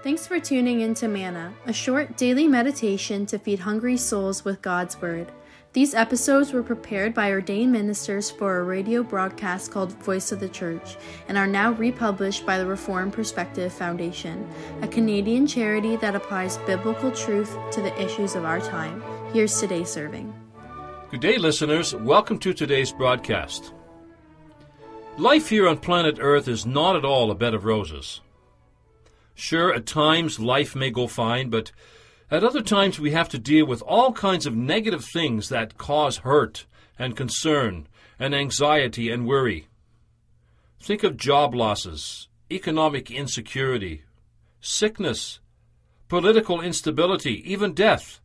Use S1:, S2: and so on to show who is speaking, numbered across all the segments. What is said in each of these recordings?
S1: Thanks for tuning in to Manna, a short daily meditation to feed hungry souls with God's Word. These episodes were prepared by ordained ministers for a radio broadcast called Voice of the Church and are now republished by the Reformed Perspective Foundation, a Canadian charity that applies biblical truth to the issues of our time. Here's today's serving.
S2: Good day, listeners. Welcome to today's broadcast. Life here on planet Earth is not at all a bed of roses. Sure, at times life may go fine, but at other times we have to deal with all kinds of negative things that cause hurt and concern and anxiety and worry. Think of job losses, economic insecurity, sickness, political instability, even death.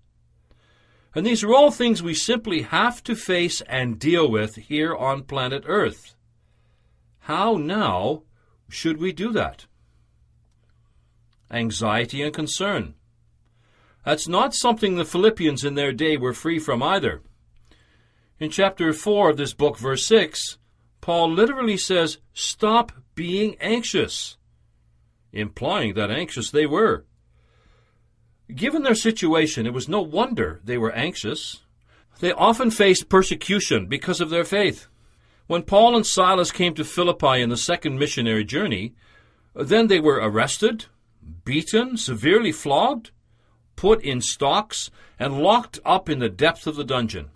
S2: And these are all things we simply have to face and deal with here on planet Earth. How now should we do that? Anxiety and concern. That's not something the Philippians in their day were free from either. In chapter 4 of this book, verse 6, Paul literally says, Stop being anxious, implying that anxious they were. Given their situation, it was no wonder they were anxious. They often faced persecution because of their faith. When Paul and Silas came to Philippi in the second missionary journey, then they were arrested, beaten, severely flogged, put in stocks, and locked up in the depth of the dungeon.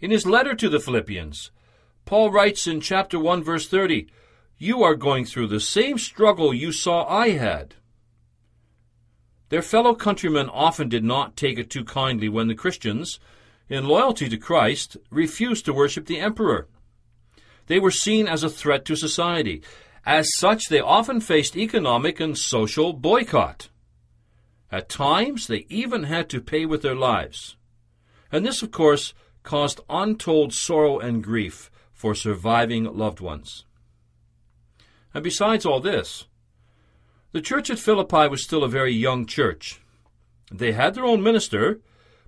S2: In his letter to the Philippians, Paul writes in chapter 1, verse 30, You are going through the same struggle you saw I had. Their fellow countrymen often did not take it too kindly when the Christians, in loyalty to Christ, refused to worship the emperor. They were seen as a threat to society. As such, they often faced economic and social boycott. At times, they even had to pay with their lives. And this, of course, caused untold sorrow and grief for surviving loved ones. And besides all this, the church at Philippi was still a very young church. They had their own minister,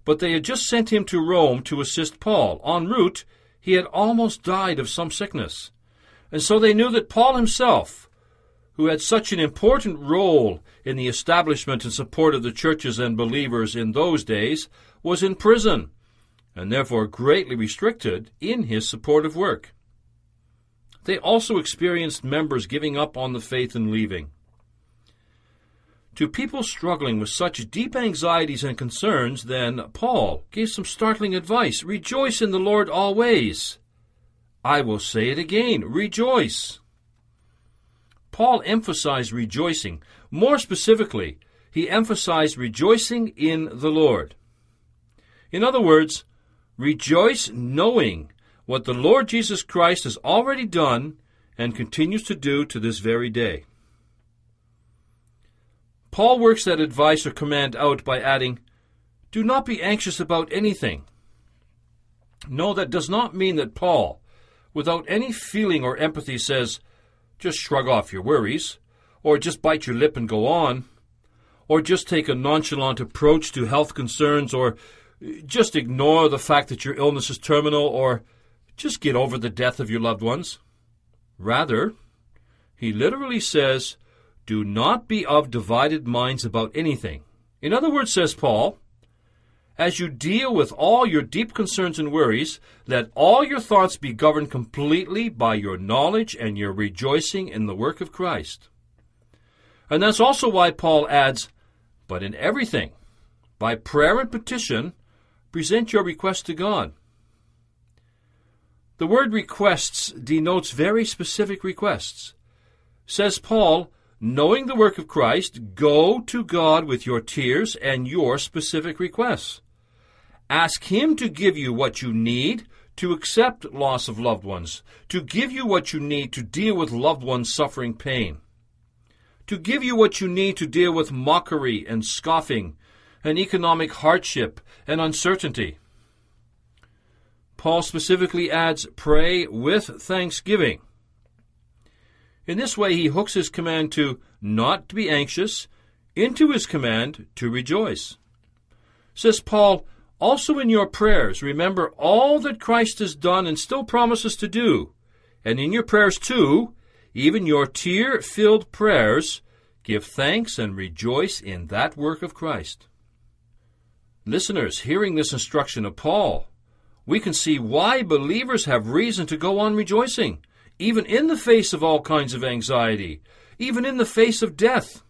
S2: but they had just sent him to Rome to assist Paul. En route, he had almost died of some sickness. And so they knew that Paul himself, who had such an important role in the establishment and support of the churches and believers in those days, was in prison, and therefore greatly restricted in his supportive work. They also experienced members giving up on the faith and leaving. To people struggling with such deep anxieties and concerns, then, Paul gave some startling advice Rejoice in the Lord always. I will say it again rejoice. Paul emphasized rejoicing. More specifically, he emphasized rejoicing in the Lord. In other words, rejoice knowing what the Lord Jesus Christ has already done and continues to do to this very day. Paul works that advice or command out by adding, Do not be anxious about anything. No, that does not mean that Paul, without any feeling or empathy, says, Just shrug off your worries, or just bite your lip and go on, or just take a nonchalant approach to health concerns, or just ignore the fact that your illness is terminal, or just get over the death of your loved ones. Rather, he literally says, do not be of divided minds about anything. In other words, says Paul, as you deal with all your deep concerns and worries, let all your thoughts be governed completely by your knowledge and your rejoicing in the work of Christ. And that's also why Paul adds, But in everything, by prayer and petition, present your requests to God. The word requests denotes very specific requests. Says Paul, knowing the work of Christ, go to God with your tears and your specific requests. Ask Him to give you what you need to accept loss of loved ones, to give you what you need to deal with loved ones suffering pain, to give you what you need to deal with mockery and scoffing, and economic hardship and uncertainty. Paul specifically adds, pray with thanksgiving. In this way, he hooks his command to not to be anxious into his command to rejoice. Says Paul, also in your prayers, remember all that Christ has done and still promises to do. And in your prayers too, even your tear filled prayers, Give thanks and rejoice in that work of Christ. Listeners, hearing this instruction of Paul, we can see why believers have reason to go on rejoicing, even in the face of all kinds of anxiety, even in the face of death.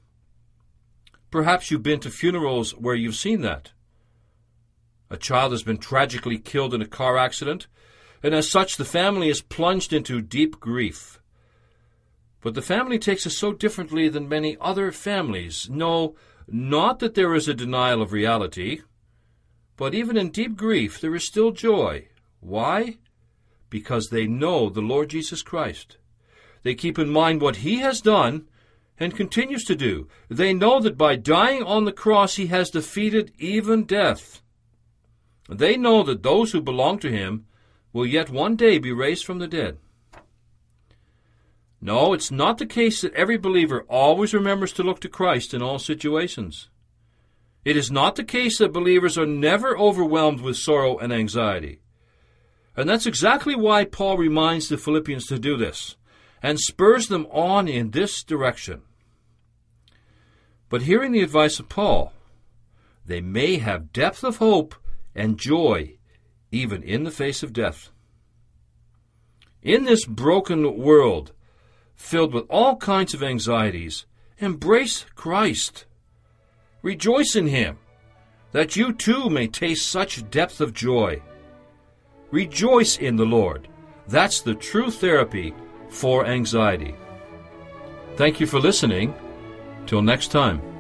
S2: Perhaps you've been to funerals where you've seen that. A child has been tragically killed in a car accident, and as such the family is plunged into deep grief. But the family takes it so differently than many other families. No, not that there is a denial of reality, but even in deep grief there is still joy. Why? Because they know the Lord Jesus Christ. They keep in mind what He has done and continues to do. They know that by dying on the cross He has defeated even death. They know that those who belong to Him will yet one day be raised from the dead. No, it's not the case that every believer always remembers to look to Christ in all situations. It is not the case that believers are never overwhelmed with sorrow and anxiety. And that's exactly why Paul reminds the Philippians to do this and spurs them on in this direction. But hearing the advice of Paul, they may have depth of hope and joy even in the face of death. In this broken world, filled with all kinds of anxieties, embrace Christ. Rejoice in Him, that you too may taste such depth of joy. Rejoice in the Lord. That's the true therapy for anxiety. Thank you for listening. Till next time.